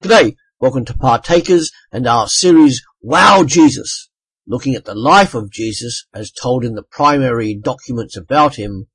G'day, welcome to Partakers and our series Wow Jesus, looking at the life of Jesus as told in the primary documents about him,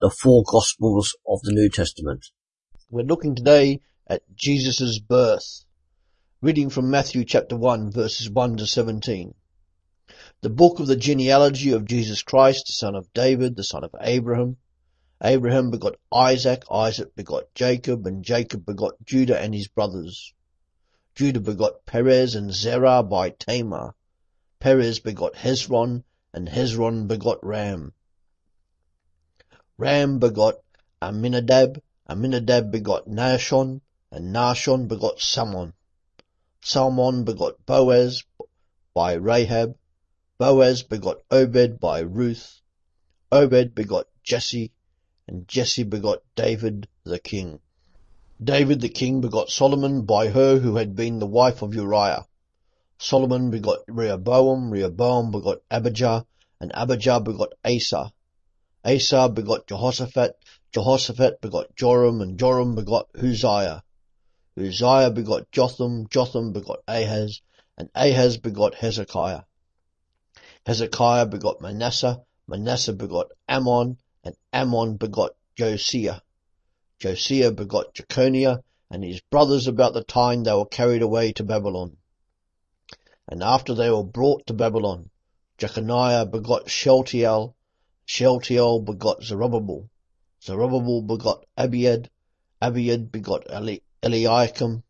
the four Gospels of the New Testament. We're looking today at Jesus' birth, reading from Matthew chapter 1 verses 1 to 17. The book of the genealogy of Jesus Christ, the son of David, the son of Abraham. Abraham begot Isaac, Isaac begot Jacob, and Jacob begot Judah and his brothers. Judah begot Perez and Zerah by Tamar. Perez begot Hezron, and Hezron begot Ram. Ram begot Amminadab, Amminadab begot Nahshon, and Nahshon begot Salmon. Salmon begot Boaz by Rahab. Boaz begot Obed by Ruth. Obed begot Jesse, and Jesse begot David the king. David the king begot Solomon by her who had been the wife of Uriah. Solomon begot Rehoboam, Rehoboam begot Abijah, and Abijah begot Asa. Asa begot Jehoshaphat, Jehoshaphat begot Joram, and Joram begot Uzziah. Uzziah begot Jotham, Jotham begot Ahaz, and Ahaz begot Hezekiah. Hezekiah begot Manasseh, Manasseh begot Amon, and Amon begot Josiah. Josiah begot Jeconiah and his brothers about the time they were carried away to Babylon. And after they were brought to Babylon, Jeconiah begot Shealtiel, Shealtiel begot Zerubbabel, Zerubbabel begot Abiud, Abiud begot Eli- Eliakim,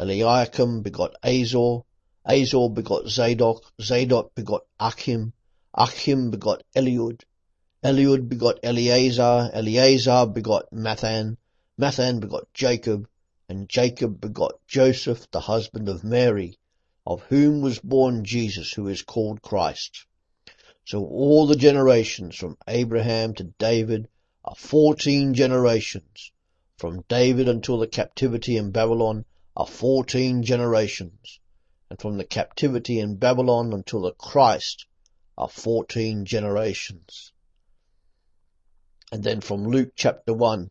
Eliakim begot Azor, Azor begot Zadok, Zadok begot Achim, Achim begot Eliud, Eliud begot Eleazar, Eleazar begot Matthan, Matthan begot Jacob, and Jacob begot Joseph, the husband of Mary, of whom was born Jesus, who is called Christ. So all the generations from Abraham to David are fourteen generations. From David until the captivity in Babylon are fourteen generations. And from the captivity in Babylon until the Christ are fourteen generations. And then from Luke chapter 1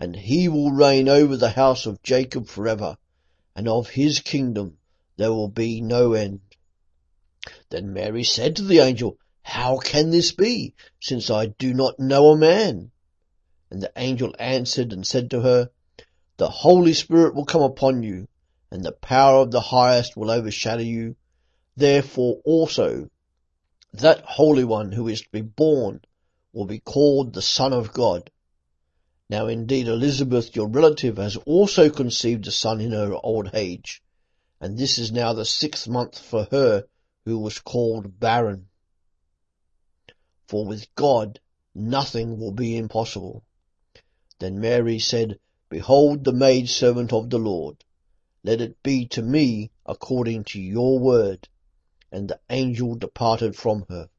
and he will reign over the house of Jacob forever, and of his kingdom there will be no end. Then Mary said to the angel, How can this be, since I do not know a man? And the angel answered and said to her, The Holy Spirit will come upon you, and the power of the highest will overshadow you. Therefore also that Holy One who is to be born will be called the Son of God. Now indeed Elizabeth, your relative, has also conceived a son in her old age, and this is now the sixth month for her who was called barren. For with God nothing will be impossible. Then Mary said, Behold the maid servant of the Lord. Let it be to me according to your word. And the angel departed from her.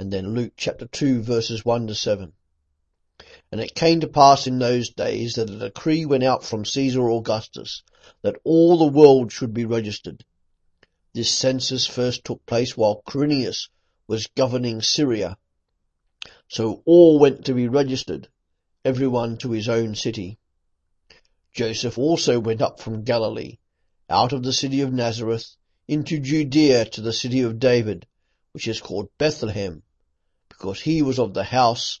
And then Luke chapter 2 verses 1 to 7. And it came to pass in those days that a decree went out from Caesar Augustus that all the world should be registered. This census first took place while Quirinius was governing Syria. So all went to be registered, everyone to his own city. Joseph also went up from Galilee, out of the city of Nazareth, into Judea to the city of David, which is called Bethlehem, because he was of the house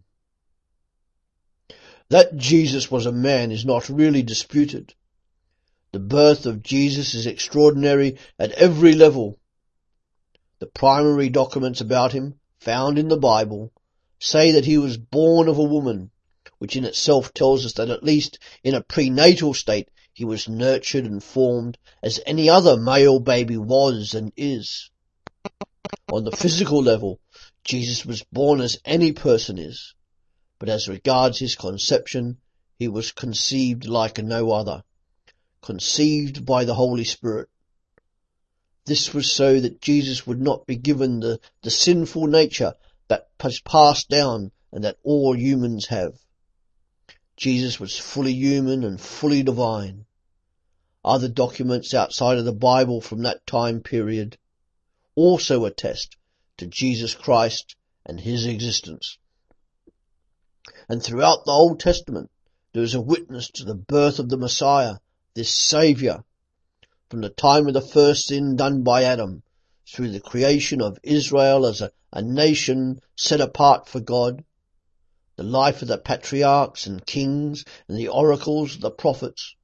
That Jesus was a man is not really disputed. The birth of Jesus is extraordinary at every level. The primary documents about him, found in the Bible, say that he was born of a woman, which in itself tells us that at least in a prenatal state he was nurtured and formed as any other male baby was and is. On the physical level, Jesus was born as any person is but as regards his conception, he was conceived like no other, conceived by the Holy Spirit. This was so that Jesus would not be given the, the sinful nature that has passed down and that all humans have. Jesus was fully human and fully divine. Other documents outside of the Bible from that time period also attest to Jesus Christ and his existence. And throughout the Old Testament, there is a witness to the birth of the Messiah, this Saviour. From the time of the first sin done by Adam, through the creation of Israel as a, a nation set apart for God, the life of the patriarchs and kings and the oracles of the prophets,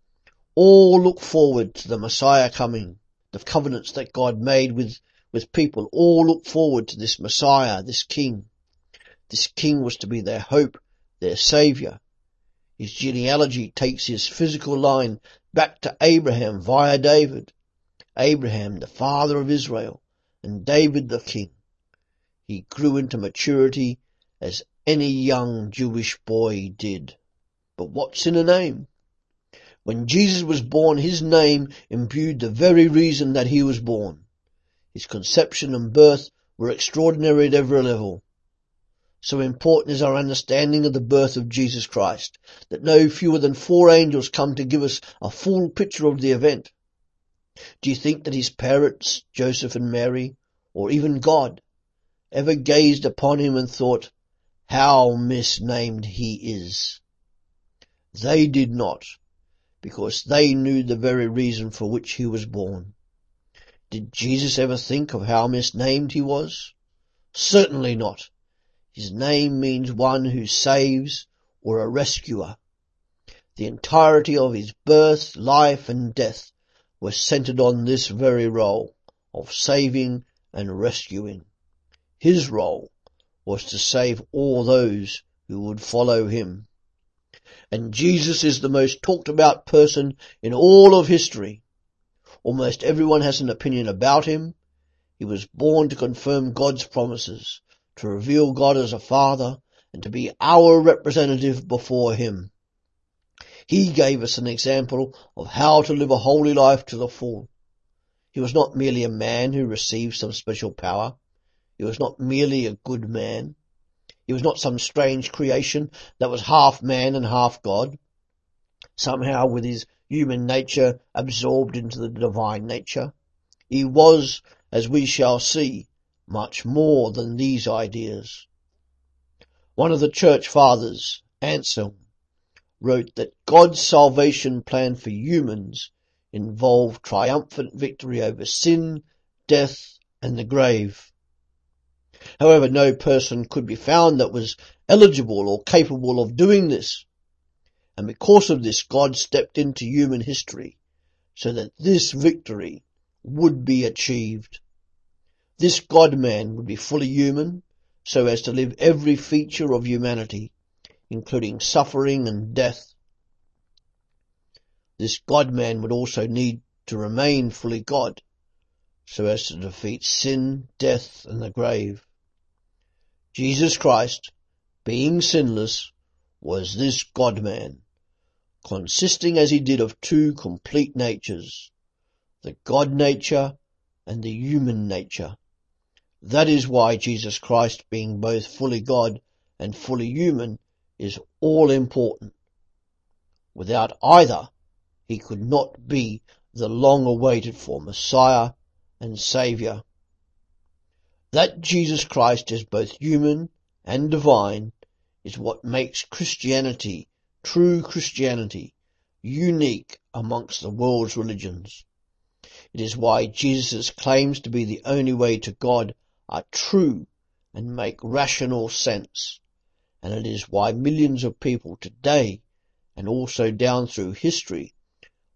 all look forward to the Messiah coming. The covenants that God made with, with people all look forward to this Messiah, this King. This King was to be their hope their saviour. His genealogy takes his physical line back to Abraham via David. Abraham, the father of Israel, and David the king. He grew into maturity as any young Jewish boy did. But what's in a name? When Jesus was born, his name imbued the very reason that he was born. His conception and birth were extraordinary at every level. So important is our understanding of the birth of Jesus Christ that no fewer than four angels come to give us a full picture of the event. Do you think that his parents, Joseph and Mary, or even God, ever gazed upon him and thought, how misnamed he is? They did not, because they knew the very reason for which he was born. Did Jesus ever think of how misnamed he was? Certainly not. His name means one who saves or a rescuer. The entirety of his birth, life and death was centered on this very role of saving and rescuing. His role was to save all those who would follow him. And Jesus is the most talked about person in all of history. Almost everyone has an opinion about him. He was born to confirm God's promises to reveal God as a father, and to be our representative before him. He gave us an example of how to live a holy life to the full. He was not merely a man who received some special power. He was not merely a good man. He was not some strange creation that was half man and half God, somehow with his human nature absorbed into the divine nature. He was, as we shall see, much more than these ideas. One of the church fathers, Anselm, wrote that God's salvation plan for humans involved triumphant victory over sin, death, and the grave. However, no person could be found that was eligible or capable of doing this. And because of this, God stepped into human history so that this victory would be achieved. This God-man would be fully human, so as to live every feature of humanity, including suffering and death. This God-man would also need to remain fully God, so as to defeat sin, death, and the grave. Jesus Christ, being sinless, was this God-man, consisting as he did of two complete natures, the God nature and the human nature. That is why Jesus Christ, being both fully God and fully human, is all important. Without either, he could not be the long awaited for Messiah and Saviour. That Jesus Christ is both human and divine is what makes Christianity, true Christianity, unique amongst the world's religions. It is why Jesus' claims to be the only way to God are true and make rational sense. And it is why millions of people today and also down through history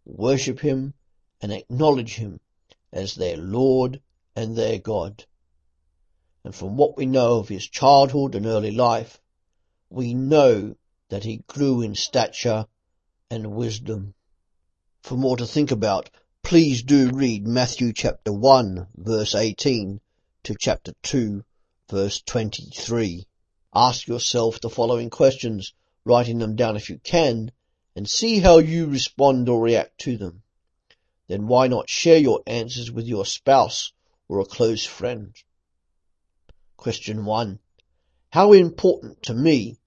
worship him and acknowledge him as their Lord and their God. And from what we know of his childhood and early life, we know that he grew in stature and wisdom. For more to think about, please do read Matthew chapter 1 verse 18 to chapter 2 verse 23. Ask yourself the following questions, writing them down if you can, and see how you respond or react to them. Then why not share your answers with your spouse or a close friend? Question 1. How important to me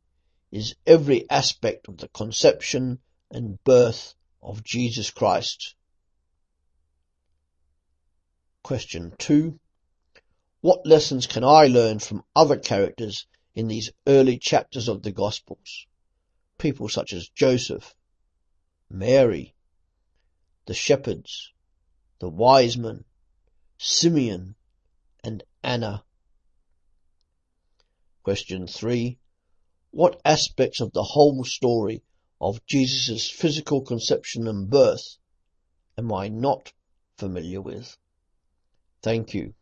is every aspect of the conception and birth of Jesus Christ? Question 2. What lessons can I learn from other characters in these early chapters of the Gospels? People such as Joseph, Mary, the shepherds, the wise men, Simeon, and Anna. Question 3. What aspects of the whole story of Jesus' physical conception and birth am I not familiar with? Thank you.